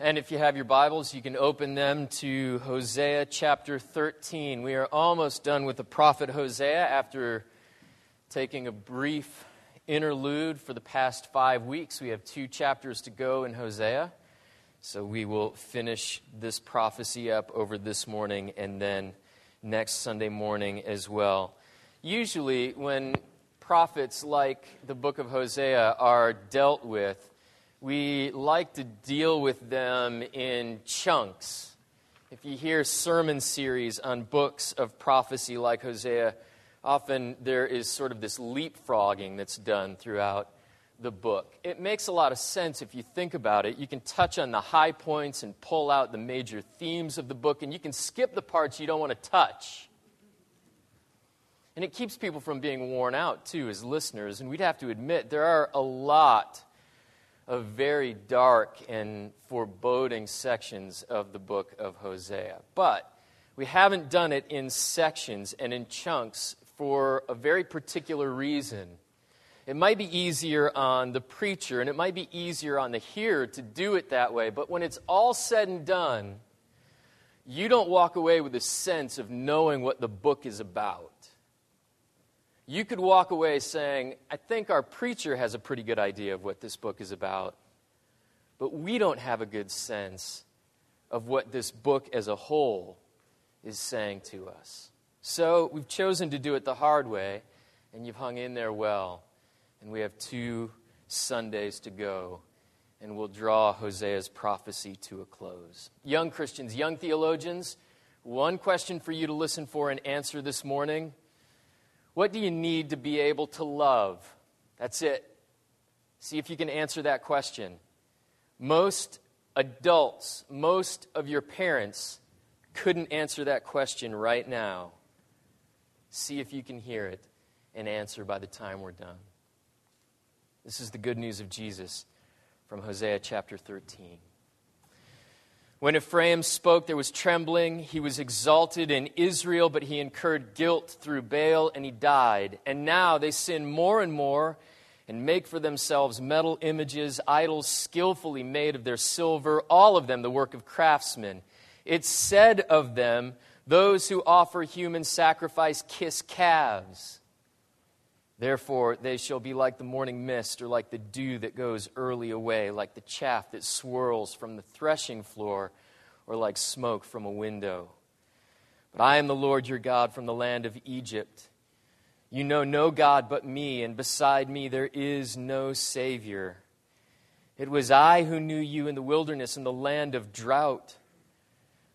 And if you have your Bibles, you can open them to Hosea chapter 13. We are almost done with the prophet Hosea after taking a brief interlude for the past five weeks. We have two chapters to go in Hosea. So we will finish this prophecy up over this morning and then next Sunday morning as well. Usually, when prophets like the book of Hosea are dealt with, we like to deal with them in chunks. If you hear sermon series on books of prophecy like Hosea, often there is sort of this leapfrogging that's done throughout the book. It makes a lot of sense if you think about it. You can touch on the high points and pull out the major themes of the book, and you can skip the parts you don't want to touch. And it keeps people from being worn out, too, as listeners. And we'd have to admit there are a lot of very dark and foreboding sections of the book of Hosea. But we haven't done it in sections and in chunks for a very particular reason. It might be easier on the preacher and it might be easier on the hearer to do it that way, but when it's all said and done, you don't walk away with a sense of knowing what the book is about you could walk away saying, I think our preacher has a pretty good idea of what this book is about, but we don't have a good sense of what this book as a whole is saying to us. So we've chosen to do it the hard way, and you've hung in there well. And we have two Sundays to go, and we'll draw Hosea's prophecy to a close. Young Christians, young theologians, one question for you to listen for and answer this morning what do you need to be able to love? That's it. See if you can answer that question. Most adults, most of your parents couldn't answer that question right now. See if you can hear it and answer by the time we're done. This is the good news of Jesus from Hosea chapter 13. When Ephraim spoke, there was trembling. He was exalted in Israel, but he incurred guilt through Baal and he died. And now they sin more and more and make for themselves metal images, idols skillfully made of their silver, all of them the work of craftsmen. It's said of them, those who offer human sacrifice kiss calves. Therefore, they shall be like the morning mist, or like the dew that goes early away, like the chaff that swirls from the threshing floor, or like smoke from a window. But I am the Lord your God from the land of Egypt. You know no God but me, and beside me there is no Savior. It was I who knew you in the wilderness, in the land of drought.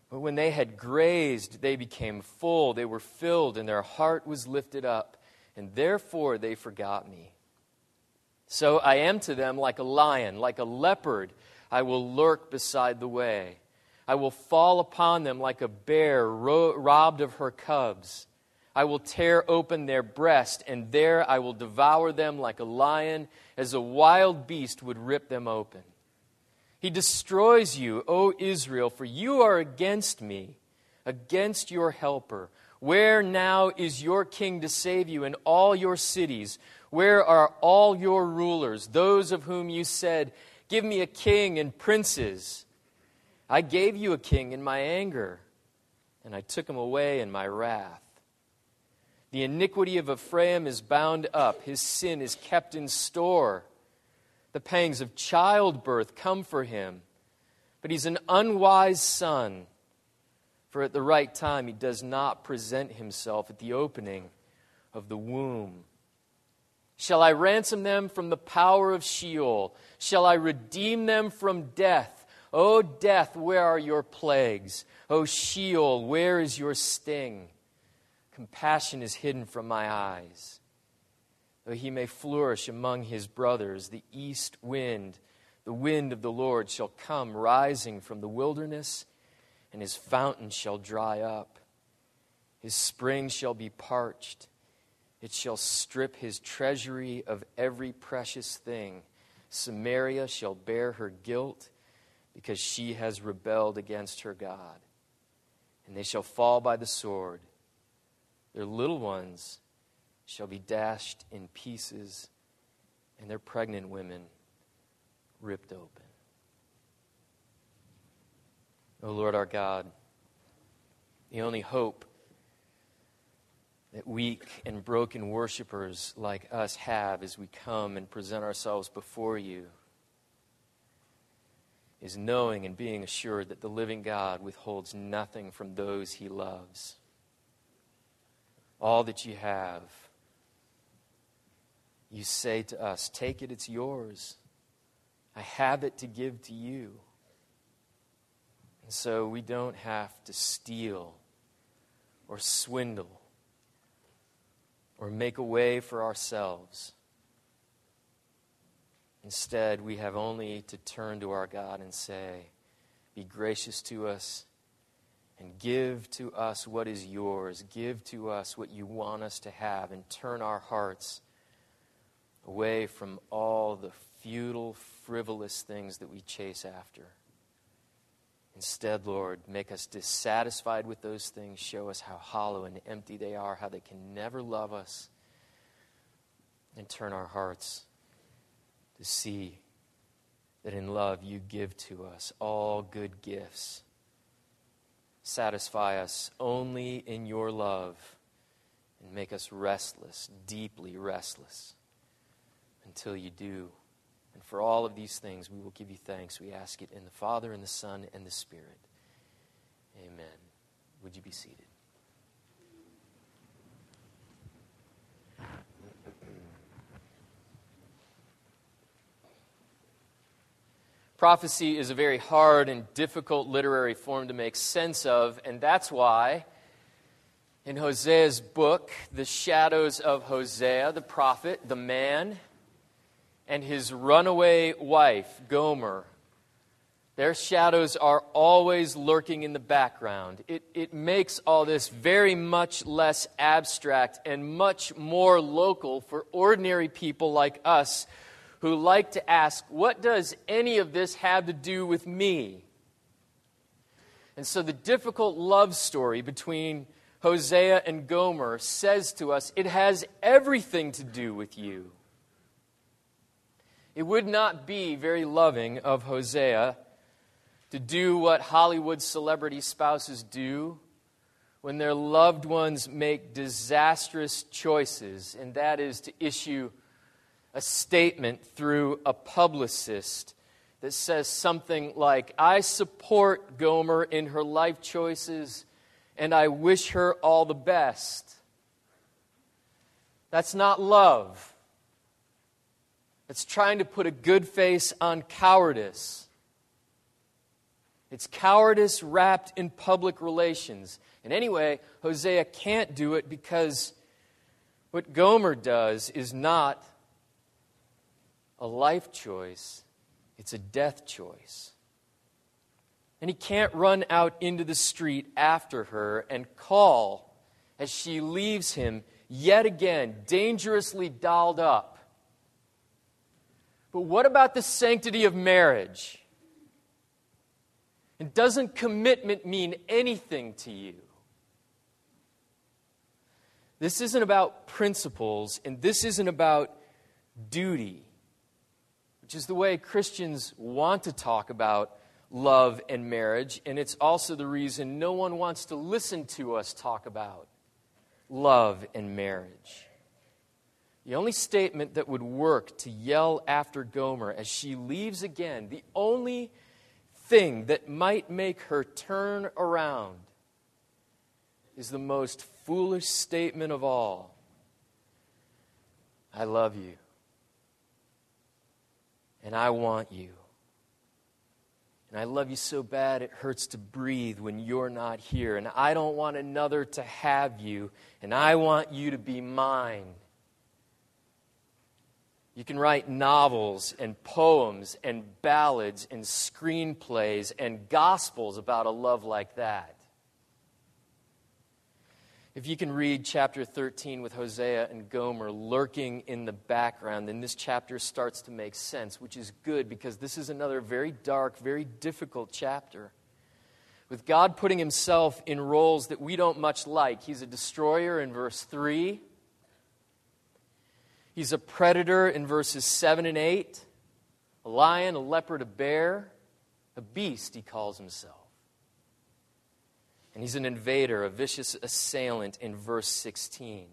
But when they had grazed, they became full, they were filled, and their heart was lifted up and therefore they forgot me. So I am to them like a lion, like a leopard. I will lurk beside the way. I will fall upon them like a bear ro- robbed of her cubs. I will tear open their breast, and there I will devour them like a lion, as a wild beast would rip them open. He destroys you, O Israel, for you are against me, against your helper. Where now is your king to save you in all your cities? Where are all your rulers, those of whom you said, Give me a king and princes? I gave you a king in my anger, and I took him away in my wrath. The iniquity of Ephraim is bound up, his sin is kept in store. The pangs of childbirth come for him, but he's an unwise son for at the right time he does not present himself at the opening of the womb. Shall I ransom them from the power of Sheol? Shall I redeem them from death? O death, where are your plagues? O Sheol, where is your sting? Compassion is hidden from my eyes. Though he may flourish among his brothers, the east wind, the wind of the Lord, shall come rising from the wilderness and his fountain shall dry up. His spring shall be parched. It shall strip his treasury of every precious thing. Samaria shall bear her guilt because she has rebelled against her God. And they shall fall by the sword. Their little ones shall be dashed in pieces, and their pregnant women ripped open. O Lord our God, the only hope that weak and broken worshipers like us have as we come and present ourselves before you is knowing and being assured that the living God withholds nothing from those he loves. All that you have, you say to us, Take it, it's yours. I have it to give to you. And so we don't have to steal or swindle or make a way for ourselves. Instead, we have only to turn to our God and say, Be gracious to us and give to us what is yours. Give to us what you want us to have and turn our hearts away from all the futile, frivolous things that we chase after. Instead, Lord, make us dissatisfied with those things. Show us how hollow and empty they are, how they can never love us, and turn our hearts to see that in love you give to us all good gifts. Satisfy us only in your love and make us restless, deeply restless, until you do. And for all of these things, we will give you thanks. We ask it in the Father, and the Son, and the Spirit. Amen. Would you be seated? Prophecy is a very hard and difficult literary form to make sense of, and that's why in Hosea's book, The Shadows of Hosea, the prophet, the man, and his runaway wife, Gomer, their shadows are always lurking in the background. It, it makes all this very much less abstract and much more local for ordinary people like us who like to ask, What does any of this have to do with me? And so the difficult love story between Hosea and Gomer says to us, It has everything to do with you. It would not be very loving of Hosea to do what Hollywood celebrity spouses do when their loved ones make disastrous choices, and that is to issue a statement through a publicist that says something like, I support Gomer in her life choices and I wish her all the best. That's not love. It's trying to put a good face on cowardice. It's cowardice wrapped in public relations. And anyway, Hosea can't do it because what Gomer does is not a life choice, it's a death choice. And he can't run out into the street after her and call as she leaves him yet again, dangerously dolled up. But what about the sanctity of marriage? And doesn't commitment mean anything to you? This isn't about principles, and this isn't about duty which is the way Christians want to talk about love and marriage, and it's also the reason no one wants to listen to us talk about love and marriage. The only statement that would work to yell after Gomer as she leaves again, the only thing that might make her turn around, is the most foolish statement of all I love you and I want you. And I love you so bad it hurts to breathe when you're not here. And I don't want another to have you, and I want you to be mine. You can write novels and poems and ballads and screenplays and gospels about a love like that. If you can read chapter 13 with Hosea and Gomer lurking in the background, then this chapter starts to make sense, which is good because this is another very dark, very difficult chapter. With God putting himself in roles that we don't much like. He's a destroyer in verse 3, he's a predator in verses 7 and 8, a lion, a leopard, a bear, a beast, he calls himself. And he's an invader, a vicious assailant in verse 16.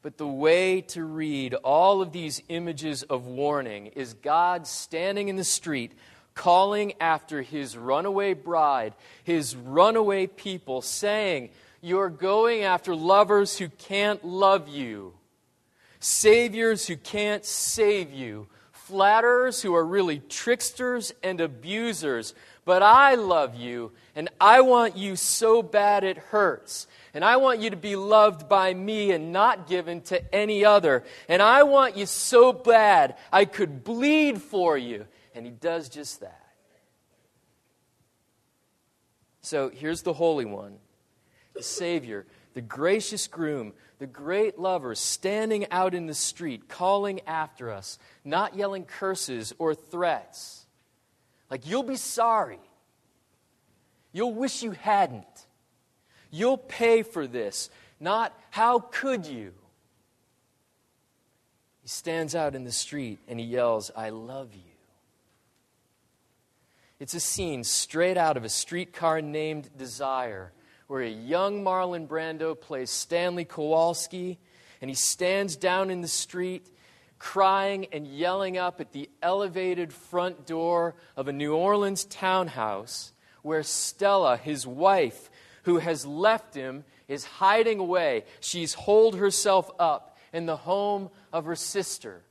But the way to read all of these images of warning is God standing in the street calling after his runaway bride, his runaway people, saying, You're going after lovers who can't love you, saviors who can't save you, flatterers who are really tricksters and abusers. But I love you, and I want you so bad it hurts. And I want you to be loved by me and not given to any other. And I want you so bad I could bleed for you. And he does just that. So here's the Holy One, the Savior, the gracious groom, the great lover standing out in the street, calling after us, not yelling curses or threats. Like, you'll be sorry. You'll wish you hadn't. You'll pay for this. Not, how could you? He stands out in the street and he yells, I love you. It's a scene straight out of a streetcar named Desire, where a young Marlon Brando plays Stanley Kowalski, and he stands down in the street crying and yelling up at the elevated front door of a New Orleans townhouse where Stella, his wife, who has left him, is hiding away. She's holed herself up in the home of her sister.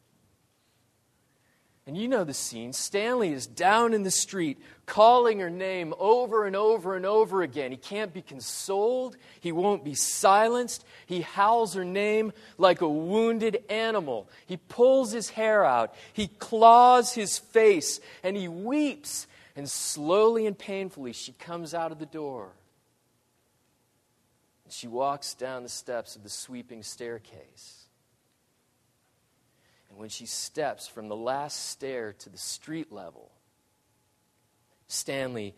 And you know the scene. Stanley is down in the street calling her name over and over and over again. He can't be consoled. He won't be silenced. He howls her name like a wounded animal. He pulls his hair out. He claws his face and he weeps. And slowly and painfully, she comes out of the door. And She walks down the steps of the sweeping staircase. When she steps from the last stair to the street level, Stanley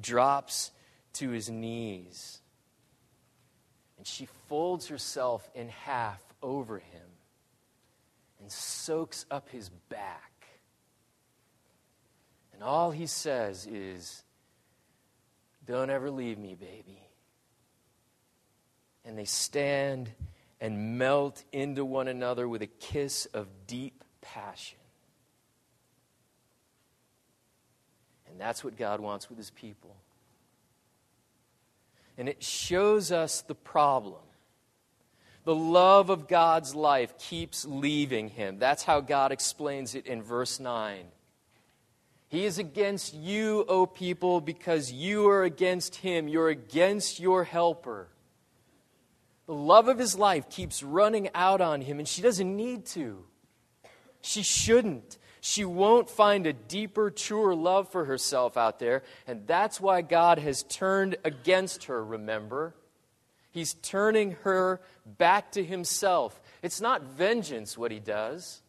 drops to his knees. And she folds herself in half over him and soaks up his back. And all he says is, Don't ever leave me, baby. And they stand and melt into one another with a kiss of deep passion. And that's what God wants with his people. And it shows us the problem. The love of God's life keeps leaving him. That's how God explains it in verse 9. He is against you, O people, because you are against him. You're against your helper. The love of his life keeps running out on him, and she doesn't need to. She shouldn't. She won't find a deeper, truer love for herself out there, and that's why God has turned against her, remember? He's turning her back to himself. It's not vengeance what he does.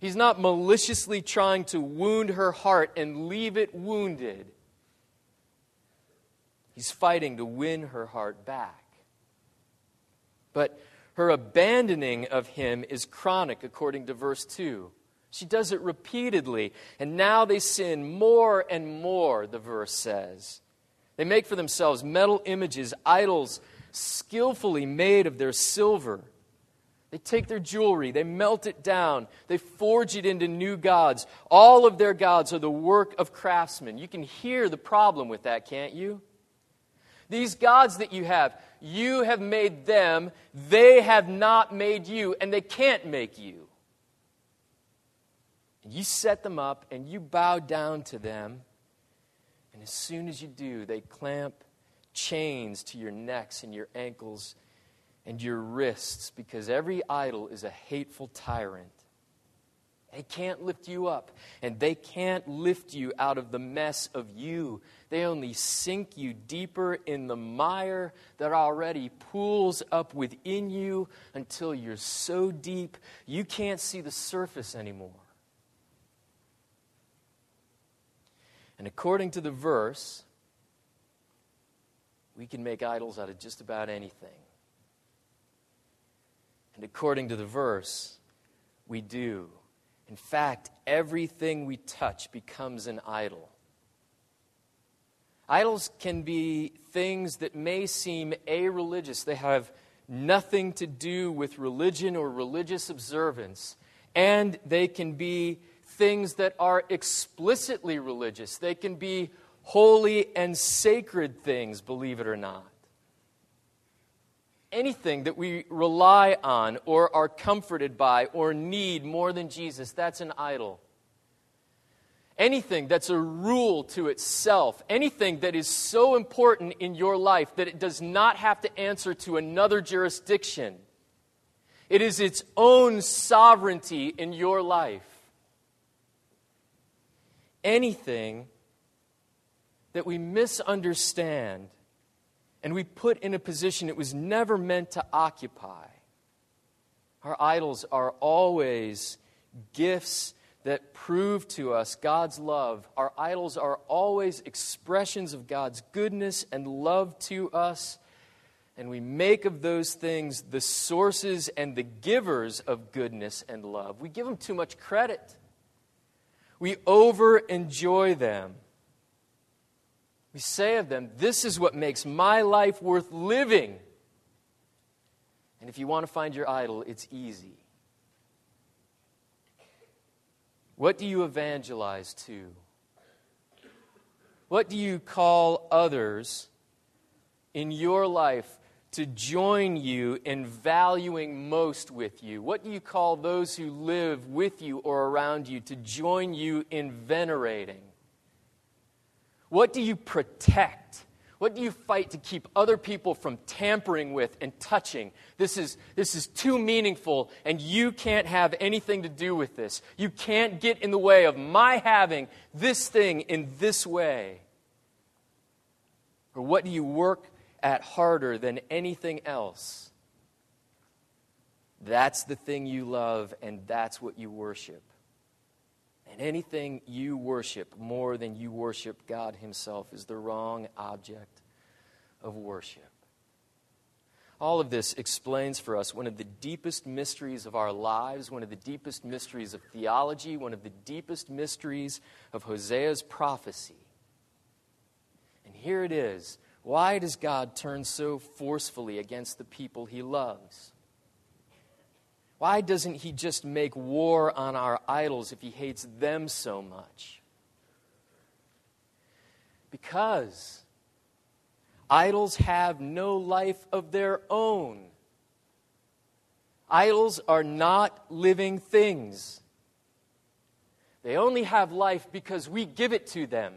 He's not maliciously trying to wound her heart and leave it wounded. He's fighting to win her heart back. But her abandoning of him is chronic, according to verse 2. She does it repeatedly, and now they sin more and more, the verse says. They make for themselves metal images, idols skillfully made of their silver. They take their jewelry, they melt it down, they forge it into new gods. All of their gods are the work of craftsmen. You can hear the problem with that, can't you? These gods that you have, you have made them, they have not made you, and they can't make you. And you set them up and you bow down to them, and as soon as you do, they clamp chains to your necks and your ankles and your wrists because every idol is a hateful tyrant. They can't lift you up, and they can't lift you out of the mess of you. They only sink you deeper in the mire that already pools up within you until you're so deep you can't see the surface anymore. And according to the verse, we can make idols out of just about anything. And according to the verse, we do. In fact, everything we touch becomes an idol. Idols can be things that may seem a religious. They have nothing to do with religion or religious observance. And they can be things that are explicitly religious. They can be holy and sacred things, believe it or not. Anything that we rely on or are comforted by or need more than Jesus, that's an idol. Anything that's a rule to itself, anything that is so important in your life that it does not have to answer to another jurisdiction. It is its own sovereignty in your life. Anything that we misunderstand and we put in a position it was never meant to occupy. Our idols are always gifts that prove to us God's love. Our idols are always expressions of God's goodness and love to us. And we make of those things the sources and the givers of goodness and love. We give them too much credit. We over enjoy them. We say of them, This is what makes my life worth living. And if you want to find your idol, it's easy. What do you evangelize to? What do you call others in your life to join you in valuing most with you? What do you call those who live with you or around you to join you in venerating? What do you protect? What do you fight to keep other people from tampering with and touching? This is, this is too meaningful, and you can't have anything to do with this. You can't get in the way of my having this thing in this way. Or what do you work at harder than anything else? That's the thing you love, and that's what you worship. And anything you worship more than you worship God Himself is the wrong object of worship. All of this explains for us one of the deepest mysteries of our lives, one of the deepest mysteries of theology, one of the deepest mysteries of Hosea's prophecy. And here it is. Why does God turn so forcefully against the people he loves? Why doesn't he just make war on our idols if he hates them so much? Because idols have no life of their own. Idols are not living things. They only have life because we give it to them.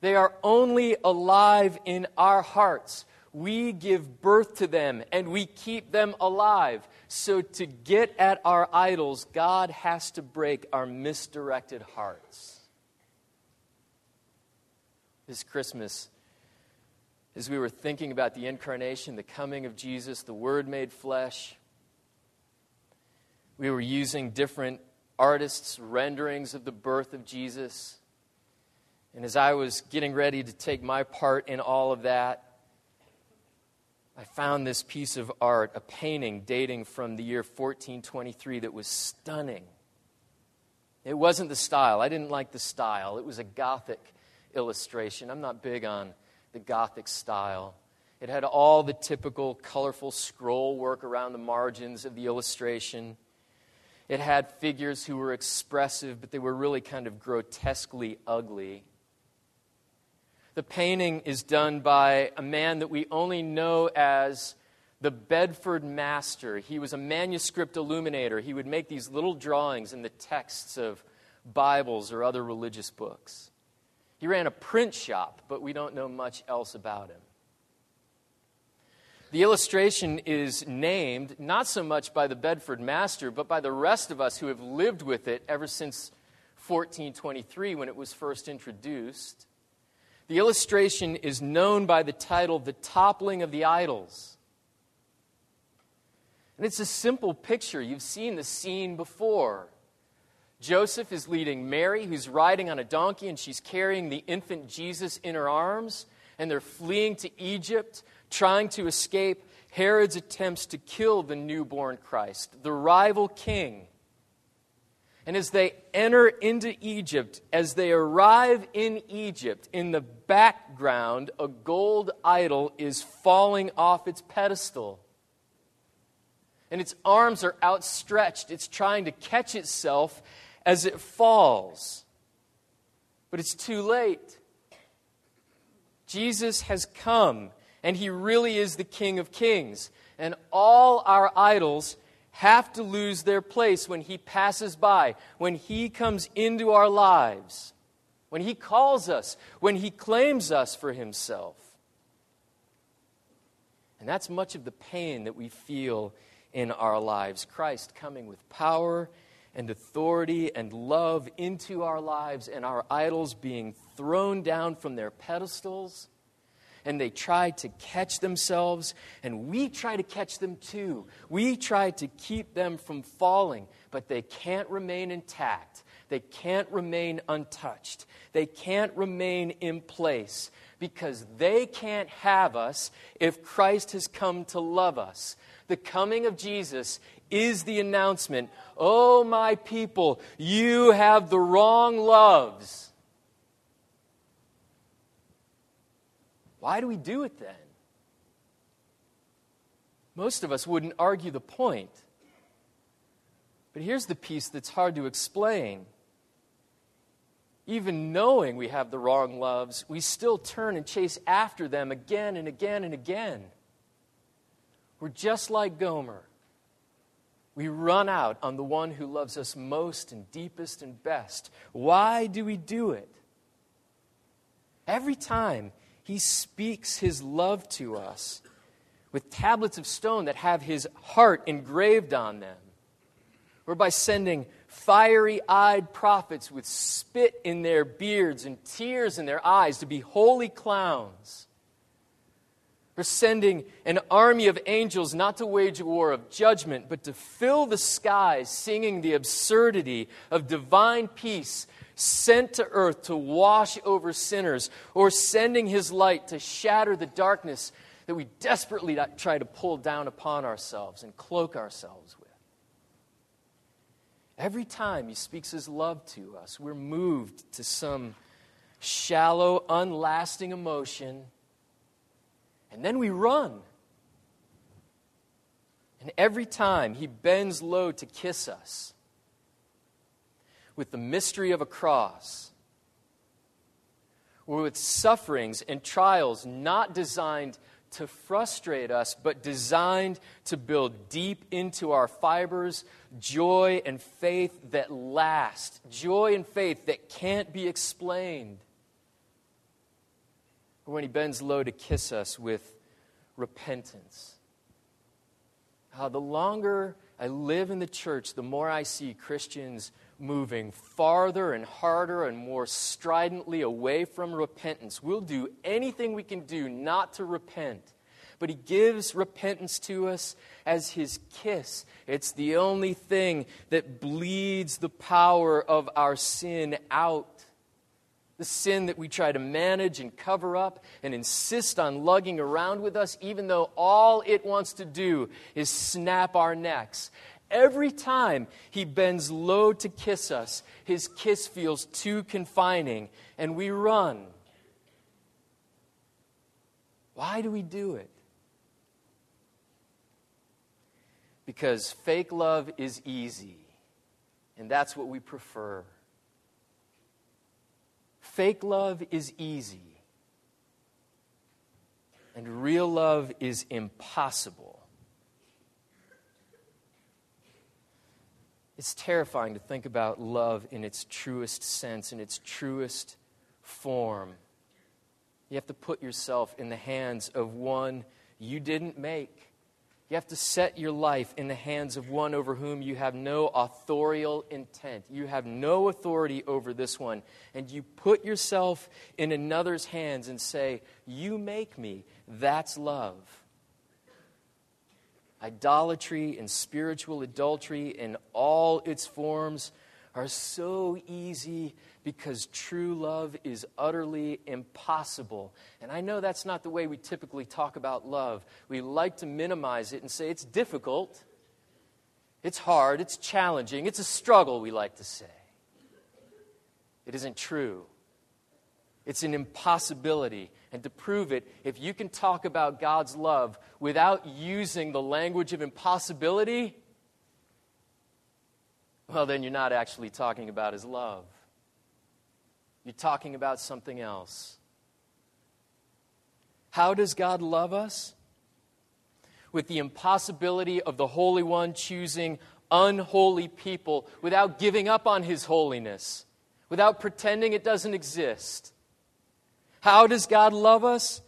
They are only alive in our hearts we give birth to them and we keep them alive. So, to get at our idols, God has to break our misdirected hearts. This Christmas, as we were thinking about the incarnation, the coming of Jesus, the Word made flesh, we were using different artists' renderings of the birth of Jesus. And as I was getting ready to take my part in all of that, I found this piece of art, a painting dating from the year 1423 that was stunning. It wasn't the style. I didn't like the style. It was a Gothic illustration. I'm not big on the Gothic style. It had all the typical colorful scroll work around the margins of the illustration. It had figures who were expressive, but they were really kind of grotesquely ugly. The painting is done by a man that we only know as the Bedford Master. He was a manuscript illuminator. He would make these little drawings in the texts of Bibles or other religious books. He ran a print shop, but we don't know much else about him. The illustration is named not so much by the Bedford Master, but by the rest of us who have lived with it ever since 1423 when it was first introduced. The illustration is known by the title The Toppling of the Idols. And it's a simple picture. You've seen the scene before. Joseph is leading Mary, who's riding on a donkey, and she's carrying the infant Jesus in her arms, and they're fleeing to Egypt, trying to escape Herod's attempts to kill the newborn Christ, the rival king. And as they enter into Egypt, as they arrive in Egypt, in the background, a gold idol is falling off its pedestal. And its arms are outstretched. It's trying to catch itself as it falls. But it's too late. Jesus has come, and he really is the King of Kings. And all our idols have to lose their place when He passes by, when He comes into our lives, when He calls us, when He claims us for Himself. And that's much of the pain that we feel in our lives. Christ coming with power and authority and love into our lives, and our idols being thrown down from their pedestals and they try to catch themselves, and we try to catch them too. We try to keep them from falling, but they can't remain intact. They can't remain untouched. They can't remain in place because they can't have us if Christ has come to love us. The coming of Jesus is the announcement Oh, my people, you have the wrong loves. Why do we do it then? Most of us wouldn't argue the point. But here's the piece that's hard to explain. Even knowing we have the wrong loves, we still turn and chase after them again and again and again. We're just like Gomer. We run out on the one who loves us most and deepest and best. Why do we do it? Every time he speaks his love to us with tablets of stone that have his heart engraved on them, or by sending fiery eyed prophets with spit in their beards and tears in their eyes to be holy clowns. Or sending an army of angels not to wage a war of judgment, but to fill the skies singing the absurdity of divine peace sent to earth to wash over sinners, or sending his light to shatter the darkness that we desperately try to pull down upon ourselves and cloak ourselves with. Every time he speaks his love to us, we're moved to some shallow, unlasting emotion, and then we run. And every time he bends low to kiss us, with the mystery of a cross, or with sufferings and trials not designed to frustrate us, but designed to build deep into our fibers joy and faith that last, joy and faith that can't be explained. Or when he bends low to kiss us with repentance. How the longer I live in the church, the more I see Christians moving farther and harder and more stridently away from repentance. We'll do anything we can do not to repent. But he gives repentance to us as his kiss. It's the only thing that bleeds the power of our sin out. The sin that we try to manage and cover up and insist on lugging around with us, even though all it wants to do is snap our necks. Every time he bends low to kiss us, his kiss feels too confining, and we run. Why do we do it? Because fake love is easy, and that's what we prefer. Fake love is easy, and real love is impossible. It's terrifying to think about love in its truest sense, in its truest form. You have to put yourself in the hands of one you didn't make. You have to set your life in the hands of one over whom you have no authorial intent. You have no authority over this one. And you put yourself in another's hands and say, You make me. That's love. Idolatry and spiritual adultery in all its forms are so easy because true love is utterly impossible. And I know that's not the way we typically talk about love. We like to minimize it and say it's difficult. It's hard, it's challenging, it's a struggle, we like to say. It isn't true. It's an impossibility. And to prove it, if you can talk about God's love without using the language of impossibility, well, then you're not actually talking about His love. You're talking about something else. How does God love us? With the impossibility of the Holy One choosing unholy people without giving up on His holiness, without pretending it doesn't exist. How does God love us?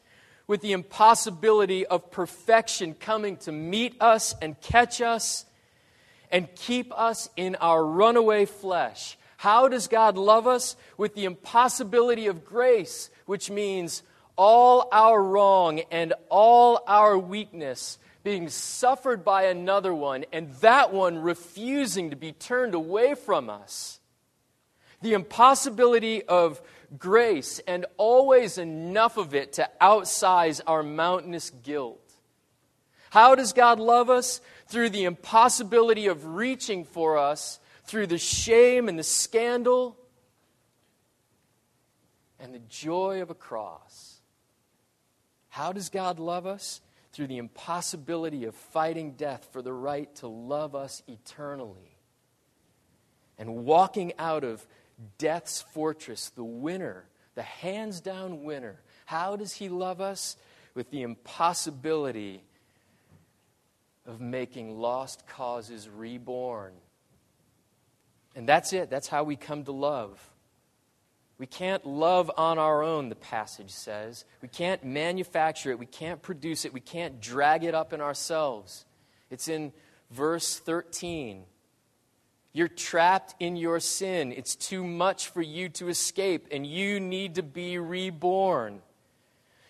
With the impossibility of perfection coming to meet us and catch us and keep us in our runaway flesh. How does God love us? With the impossibility of grace, which means all our wrong and all our weakness being suffered by another one, and that one refusing to be turned away from us. The impossibility of grace and always enough of it to outsize our mountainous guilt. How does God love us? Through the impossibility of reaching for us, through the shame and the scandal, and the joy of a cross. How does God love us? Through the impossibility of fighting death for the right to love us eternally. And walking out of death's fortress, the winner, the hands down winner. How does he love us? With the impossibility of making lost causes reborn. And that's it. That's how we come to love. We can't love on our own, the passage says. We can't manufacture it. We can't produce it. We can't drag it up in ourselves. It's in verse 13. You're trapped in your sin. It's too much for you to escape, and you need to be reborn.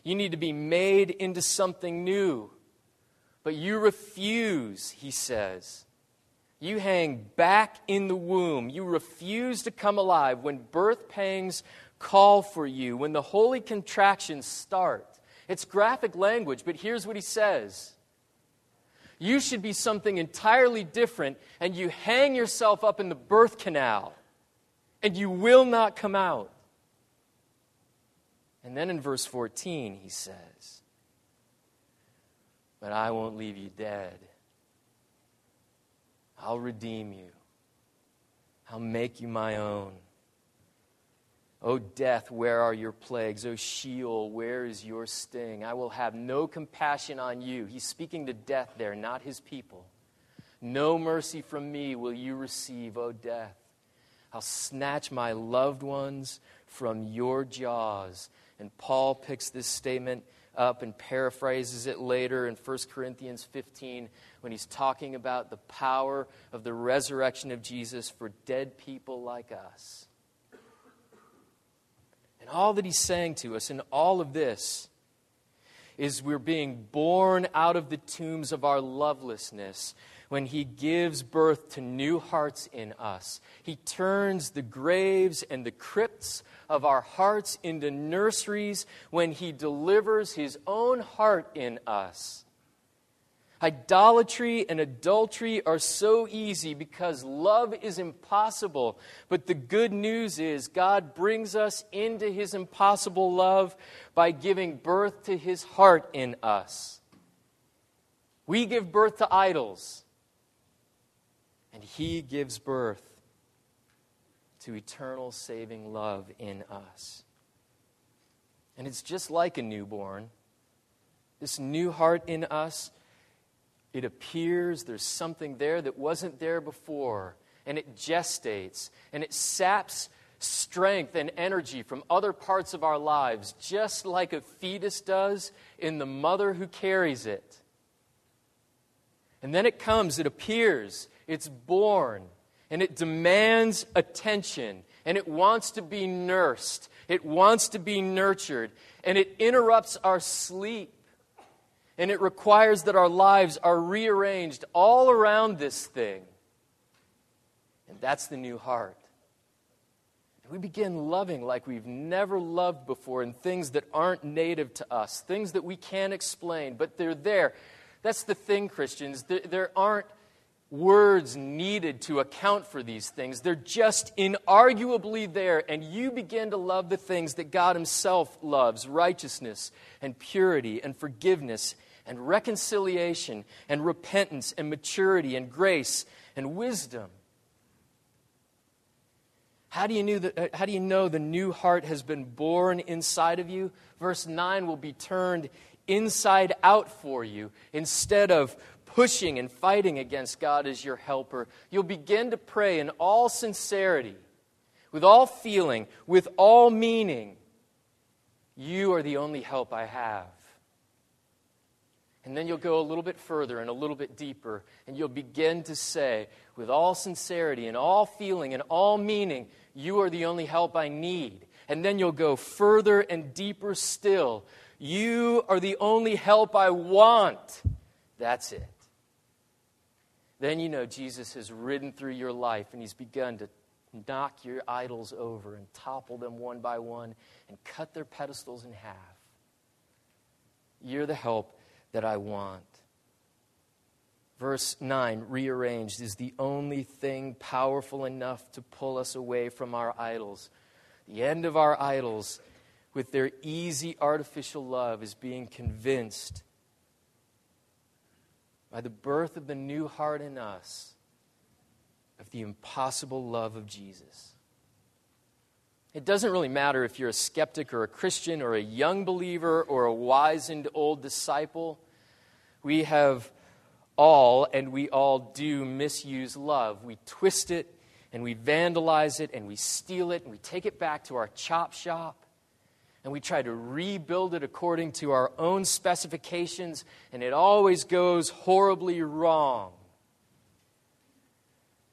You need to be made into something new. But you refuse, he says. You hang back in the womb. You refuse to come alive when birth pangs call for you, when the holy contractions start. It's graphic language, but here's what he says you should be something entirely different, and you hang yourself up in the birth canal, and you will not come out. And then in verse 14, he says, But I won't leave you dead. I'll redeem you. I'll make you my own. O death, where are your plagues? O Sheol, where is your sting? I will have no compassion on you. He's speaking to death there, not his people. No mercy from me will you receive, O death. I'll snatch my loved ones from your jaws. And Paul picks this statement up and paraphrases it later in 1 Corinthians 15 when he's talking about the power of the resurrection of Jesus for dead people like us all that he's saying to us in all of this is we're being born out of the tombs of our lovelessness when he gives birth to new hearts in us. He turns the graves and the crypts of our hearts into nurseries when he delivers his own heart in us. Idolatry and adultery are so easy because love is impossible. But the good news is God brings us into his impossible love by giving birth to his heart in us. We give birth to idols, and he gives birth to eternal saving love in us. And it's just like a newborn. This new heart in us it appears there's something there that wasn't there before, and it gestates, and it saps strength and energy from other parts of our lives, just like a fetus does in the mother who carries it. And then it comes, it appears, it's born, and it demands attention, and it wants to be nursed, it wants to be nurtured, and it interrupts our sleep and it requires that our lives are rearranged all around this thing. And that's the new heart. We begin loving like we've never loved before in things that aren't native to us, things that we can't explain, but they're there. That's the thing, Christians. There, there aren't words needed to account for these things. They're just inarguably there, and you begin to love the things that God Himself loves righteousness and purity and forgiveness and reconciliation and repentance and maturity and grace and wisdom. How do, you know that, uh, how do you know the new heart has been born inside of you? Verse 9 will be turned inside out for you instead of pushing and fighting against God as your helper, you'll begin to pray in all sincerity, with all feeling, with all meaning. You are the only help I have. And then you'll go a little bit further and a little bit deeper, and you'll begin to say, with all sincerity and all feeling and all meaning, You are the only help I need. And then you'll go further and deeper still. You are the only help I want. That's it then you know Jesus has ridden through your life and he's begun to knock your idols over and topple them one by one and cut their pedestals in half. You're the help that I want. Verse 9, rearranged, is the only thing powerful enough to pull us away from our idols. The end of our idols, with their easy artificial love, is being convinced by the birth of the new heart in us of the impossible love of Jesus. It doesn't really matter if you're a skeptic or a Christian or a young believer or a wizened old disciple. We have all, and we all do, misuse love. We twist it and we vandalize it and we steal it and we take it back to our chop shop and we try to rebuild it according to our own specifications, and it always goes horribly wrong.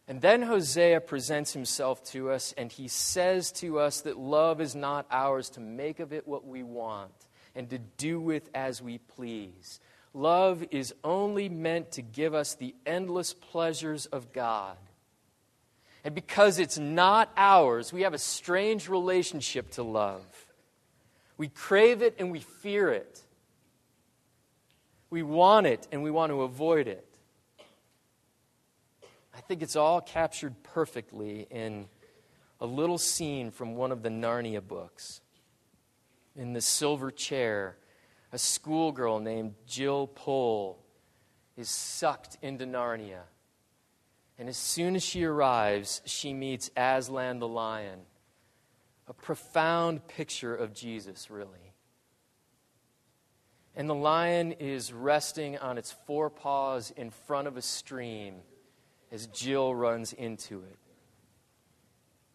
And then Hosea presents himself to us, and he says to us that love is not ours to make of it what we want and to do with as we please. Love is only meant to give us the endless pleasures of God. And because it's not ours, we have a strange relationship to love. We crave it and we fear it. We want it and we want to avoid it. I think it's all captured perfectly in a little scene from one of the Narnia books. In the silver chair, a schoolgirl named Jill Pole is sucked into Narnia. And as soon as she arrives, she meets Aslan the lion a profound picture of Jesus, really. And the lion is resting on its forepaws in front of a stream as Jill runs into it.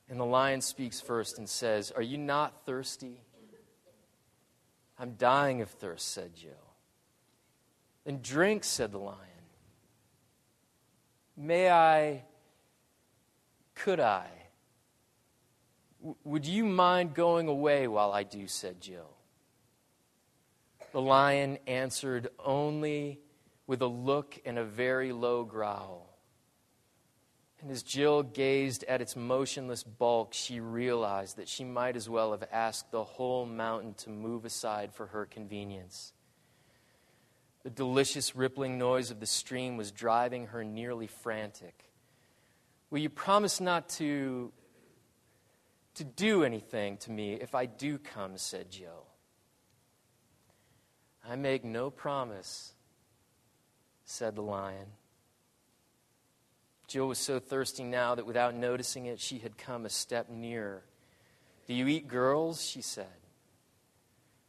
And the lion speaks first and says, Are you not thirsty? I'm dying of thirst, said Jill. Then drink, said the lion. May I, could I? Would you mind going away while I do? said Jill. The lion answered only with a look and a very low growl. And as Jill gazed at its motionless bulk, she realized that she might as well have asked the whole mountain to move aside for her convenience. The delicious rippling noise of the stream was driving her nearly frantic. Will you promise not to to do anything to me if I do come, said Jill. I make no promise, said the lion. Jill was so thirsty now that without noticing it, she had come a step nearer. Do you eat girls? she said.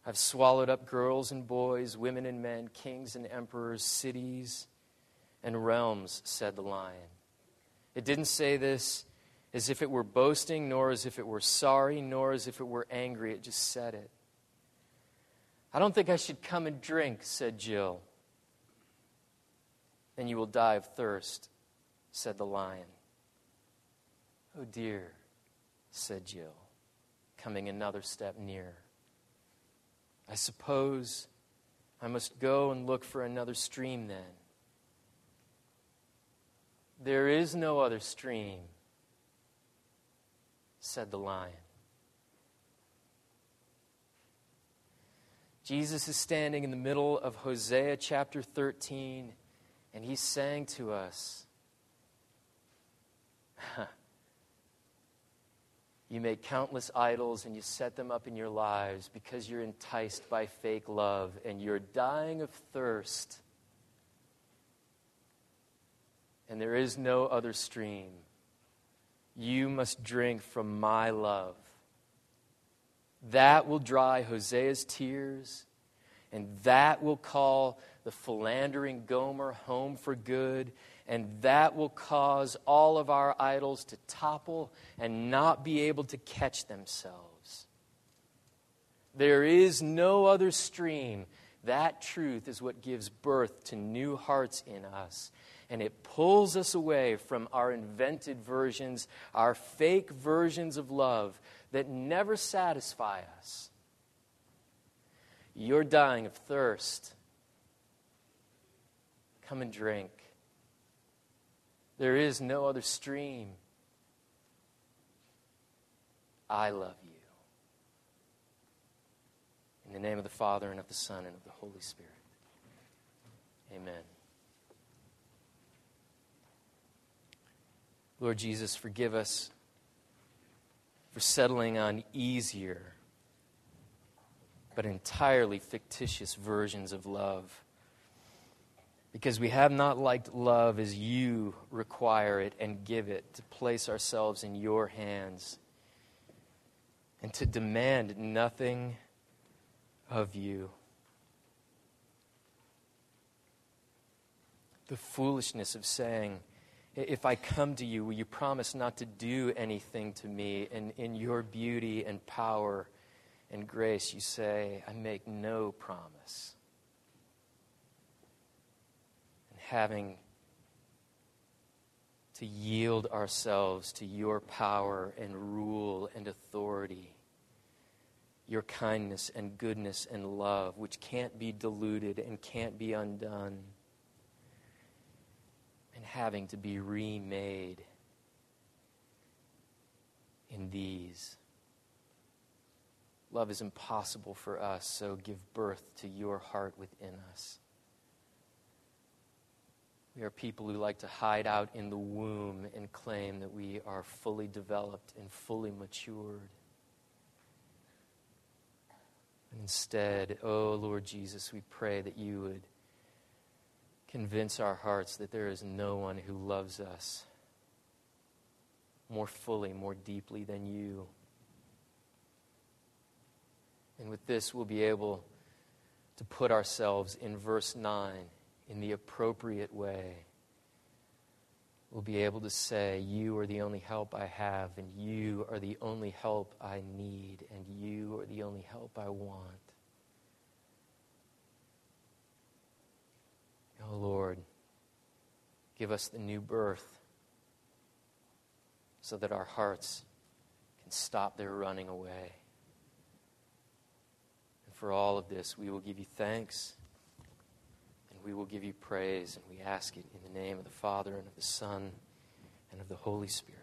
I've swallowed up girls and boys, women and men, kings and emperors, cities and realms, said the lion. It didn't say this as if it were boasting, nor as if it were sorry, nor as if it were angry. It just said it. I don't think I should come and drink, said Jill. Then you will die of thirst, said the lion. Oh dear, said Jill, coming another step nearer. I suppose I must go and look for another stream then. There is no other stream said the lion. Jesus is standing in the middle of Hosea chapter 13, and he's saying to us, You make countless idols and you set them up in your lives because you're enticed by fake love and you're dying of thirst. And there is no other stream. You must drink from my love. That will dry Hosea's tears, and that will call the philandering Gomer home for good, and that will cause all of our idols to topple and not be able to catch themselves. There is no other stream. That truth is what gives birth to new hearts in us. And it pulls us away from our invented versions, our fake versions of love that never satisfy us. You're dying of thirst. Come and drink. There is no other stream. I love you. In the name of the Father, and of the Son, and of the Holy Spirit. Amen. Lord Jesus, forgive us for settling on easier but entirely fictitious versions of love because we have not liked love as you require it and give it, to place ourselves in your hands and to demand nothing of you. The foolishness of saying, if I come to you, will you promise not to do anything to me? And in your beauty and power and grace, you say, I make no promise. And having to yield ourselves to your power and rule and authority, your kindness and goodness and love, which can't be diluted and can't be undone, having to be remade in these. Love is impossible for us, so give birth to your heart within us. We are people who like to hide out in the womb and claim that we are fully developed and fully matured. Instead, oh Lord Jesus, we pray that you would convince our hearts that there is no one who loves us more fully, more deeply than you. And with this, we'll be able to put ourselves in verse 9 in the appropriate way, We'll be able to say, You are the only help I have, and you are the only help I need, and you are the only help I want. Oh Lord, give us the new birth so that our hearts can stop their running away. And for all of this, we will give you thanks and we will give you praise, and we ask it in the name of the Father, and of the Son, and of the Holy Spirit.